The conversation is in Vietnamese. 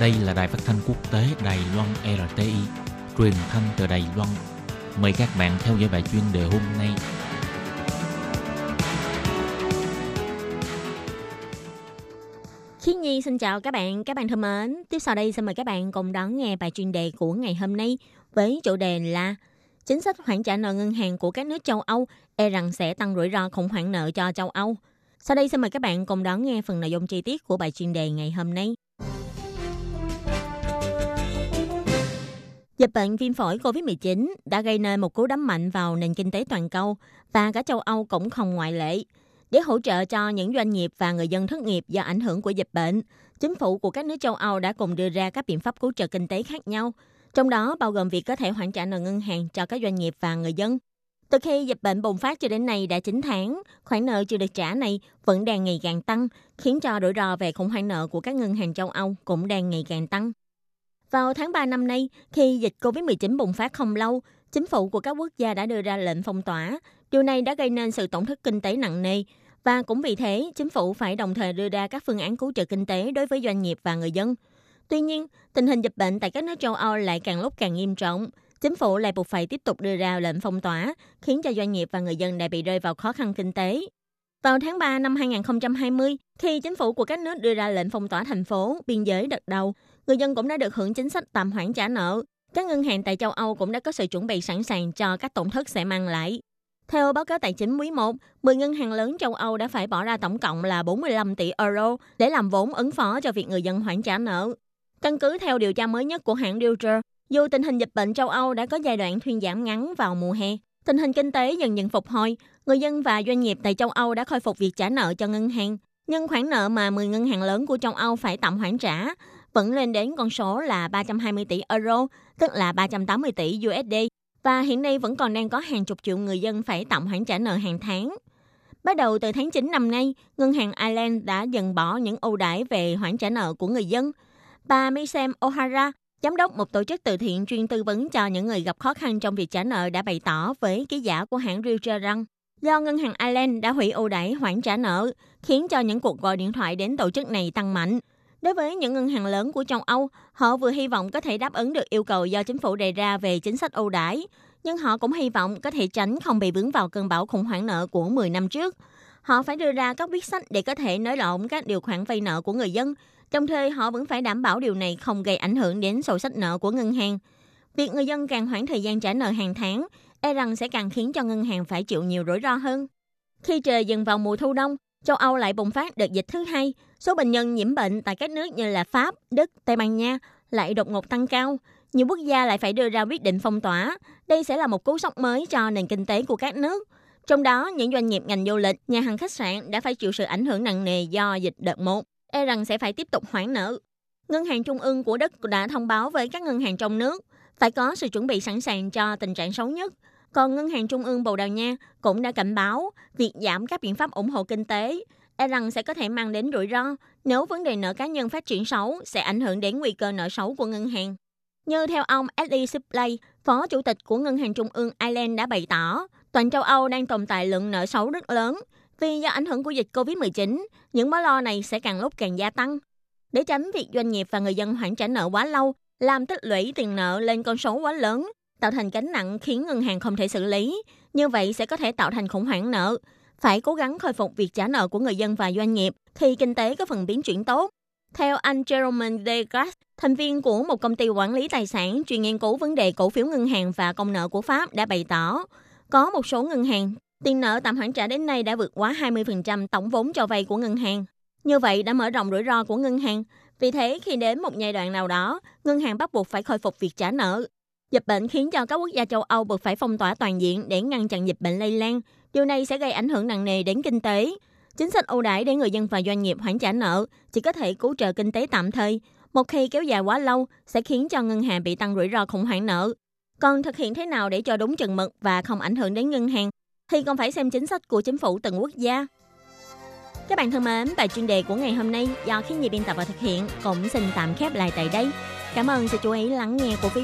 Đây là đài phát thanh quốc tế Đài Loan RTI, truyền thanh từ Đài Loan. Mời các bạn theo dõi bài chuyên đề hôm nay. Khiến Nhi xin chào các bạn, các bạn thân mến. Tiếp sau đây xin mời các bạn cùng đón nghe bài chuyên đề của ngày hôm nay với chủ đề là chính sách khoản trả nợ ngân hàng của các nước châu Âu e rằng sẽ tăng rủi ro khủng hoảng nợ cho châu Âu. Sau đây xin mời các bạn cùng đón nghe phần nội dung chi tiết của bài chuyên đề ngày hôm nay. Dịch bệnh viêm phổi COVID-19 đã gây nên một cú đấm mạnh vào nền kinh tế toàn cầu và cả châu Âu cũng không ngoại lệ. Để hỗ trợ cho những doanh nghiệp và người dân thất nghiệp do ảnh hưởng của dịch bệnh, chính phủ của các nước châu Âu đã cùng đưa ra các biện pháp cứu trợ kinh tế khác nhau, trong đó bao gồm việc có thể hoàn trả nợ ngân hàng cho các doanh nghiệp và người dân. Từ khi dịch bệnh bùng phát cho đến nay đã 9 tháng, khoản nợ chưa được trả này vẫn đang ngày càng tăng, khiến cho rủi ro về khủng hoảng nợ của các ngân hàng châu Âu cũng đang ngày càng tăng. Vào tháng 3 năm nay, khi dịch COVID-19 bùng phát không lâu, chính phủ của các quốc gia đã đưa ra lệnh phong tỏa. Điều này đã gây nên sự tổn thất kinh tế nặng nề. Và cũng vì thế, chính phủ phải đồng thời đưa ra các phương án cứu trợ kinh tế đối với doanh nghiệp và người dân. Tuy nhiên, tình hình dịch bệnh tại các nước châu Âu lại càng lúc càng nghiêm trọng. Chính phủ lại buộc phải tiếp tục đưa ra lệnh phong tỏa, khiến cho doanh nghiệp và người dân đã bị rơi vào khó khăn kinh tế. Vào tháng 3 năm 2020, khi chính phủ của các nước đưa ra lệnh phong tỏa thành phố, biên giới đợt đầu, người dân cũng đã được hưởng chính sách tạm hoãn trả nợ. Các ngân hàng tại châu Âu cũng đã có sự chuẩn bị sẵn sàng cho các tổn thất sẽ mang lại. Theo báo cáo tài chính quý 1, 10 ngân hàng lớn châu Âu đã phải bỏ ra tổng cộng là 45 tỷ euro để làm vốn ứng phó cho việc người dân hoãn trả nợ. Căn cứ theo điều tra mới nhất của hãng Reuters, dù tình hình dịch bệnh châu Âu đã có giai đoạn thuyên giảm ngắn vào mùa hè, tình hình kinh tế dần dần phục hồi, người dân và doanh nghiệp tại châu Âu đã khôi phục việc trả nợ cho ngân hàng. Nhưng khoản nợ mà 10 ngân hàng lớn của châu Âu phải tạm hoãn trả vẫn lên đến con số là 320 tỷ euro, tức là 380 tỷ USD, và hiện nay vẫn còn đang có hàng chục triệu người dân phải tạm hoãn trả nợ hàng tháng. Bắt đầu từ tháng 9 năm nay, ngân hàng Ireland đã dần bỏ những ưu đãi về hoãn trả nợ của người dân. Bà Misem O'Hara, giám đốc một tổ chức từ thiện chuyên tư vấn cho những người gặp khó khăn trong việc trả nợ đã bày tỏ với ký giả của hãng Reuters rằng do ngân hàng Ireland đã hủy ưu đãi hoãn trả nợ, khiến cho những cuộc gọi điện thoại đến tổ chức này tăng mạnh. Đối với những ngân hàng lớn của châu Âu, họ vừa hy vọng có thể đáp ứng được yêu cầu do chính phủ đề ra về chính sách ưu đãi, nhưng họ cũng hy vọng có thể tránh không bị vướng vào cơn bão khủng hoảng nợ của 10 năm trước. Họ phải đưa ra các quyết sách để có thể nới lỏng các điều khoản vay nợ của người dân, đồng thời họ vẫn phải đảm bảo điều này không gây ảnh hưởng đến sổ sách nợ của ngân hàng. Việc người dân càng hoãn thời gian trả nợ hàng tháng, e rằng sẽ càng khiến cho ngân hàng phải chịu nhiều rủi ro hơn. Khi trời dần vào mùa thu đông, châu Âu lại bùng phát đợt dịch thứ hai. Số bệnh nhân nhiễm bệnh tại các nước như là Pháp, Đức, Tây Ban Nha lại đột ngột tăng cao. Nhiều quốc gia lại phải đưa ra quyết định phong tỏa. Đây sẽ là một cú sốc mới cho nền kinh tế của các nước. Trong đó, những doanh nghiệp ngành du lịch, nhà hàng khách sạn đã phải chịu sự ảnh hưởng nặng nề do dịch đợt 1, e rằng sẽ phải tiếp tục hoãn nợ. Ngân hàng Trung ương của Đức đã thông báo với các ngân hàng trong nước phải có sự chuẩn bị sẵn sàng cho tình trạng xấu nhất. Còn Ngân hàng Trung ương Bồ Đào Nha cũng đã cảnh báo việc giảm các biện pháp ủng hộ kinh tế e rằng sẽ có thể mang đến rủi ro nếu vấn đề nợ cá nhân phát triển xấu sẽ ảnh hưởng đến nguy cơ nợ xấu của ngân hàng. Như theo ông Eddie Sipley, Phó Chủ tịch của Ngân hàng Trung ương Ireland đã bày tỏ, toàn châu Âu đang tồn tại lượng nợ xấu rất lớn. Vì do ảnh hưởng của dịch COVID-19, những mối lo này sẽ càng lúc càng gia tăng. Để tránh việc doanh nghiệp và người dân hoãn trả nợ quá lâu, làm tích lũy tiền nợ lên con số quá lớn, tạo thành gánh nặng khiến ngân hàng không thể xử lý. Như vậy sẽ có thể tạo thành khủng hoảng nợ. Phải cố gắng khôi phục việc trả nợ của người dân và doanh nghiệp khi kinh tế có phần biến chuyển tốt. Theo anh Jerome Degas, thành viên của một công ty quản lý tài sản chuyên nghiên cứu vấn đề cổ phiếu ngân hàng và công nợ của Pháp đã bày tỏ, có một số ngân hàng, tiền nợ tạm hoãn trả đến nay đã vượt quá 20% tổng vốn cho vay của ngân hàng. Như vậy đã mở rộng rủi ro của ngân hàng. Vì thế, khi đến một giai đoạn nào đó, ngân hàng bắt buộc phải khôi phục việc trả nợ. Dịch bệnh khiến cho các quốc gia châu Âu buộc phải phong tỏa toàn diện để ngăn chặn dịch bệnh lây lan. Điều này sẽ gây ảnh hưởng nặng nề đến kinh tế. Chính sách ưu đãi để người dân và doanh nghiệp hoãn trả nợ chỉ có thể cứu trợ kinh tế tạm thời. Một khi kéo dài quá lâu sẽ khiến cho ngân hàng bị tăng rủi ro khủng hoảng nợ. Còn thực hiện thế nào để cho đúng chừng mực và không ảnh hưởng đến ngân hàng thì còn phải xem chính sách của chính phủ từng quốc gia. Các bạn thân mến, bài chuyên đề của ngày hôm nay do khi nhị biên tập và thực hiện cũng xin tạm khép lại tại đây. Cảm ơn sự chú ý lắng nghe của quý vị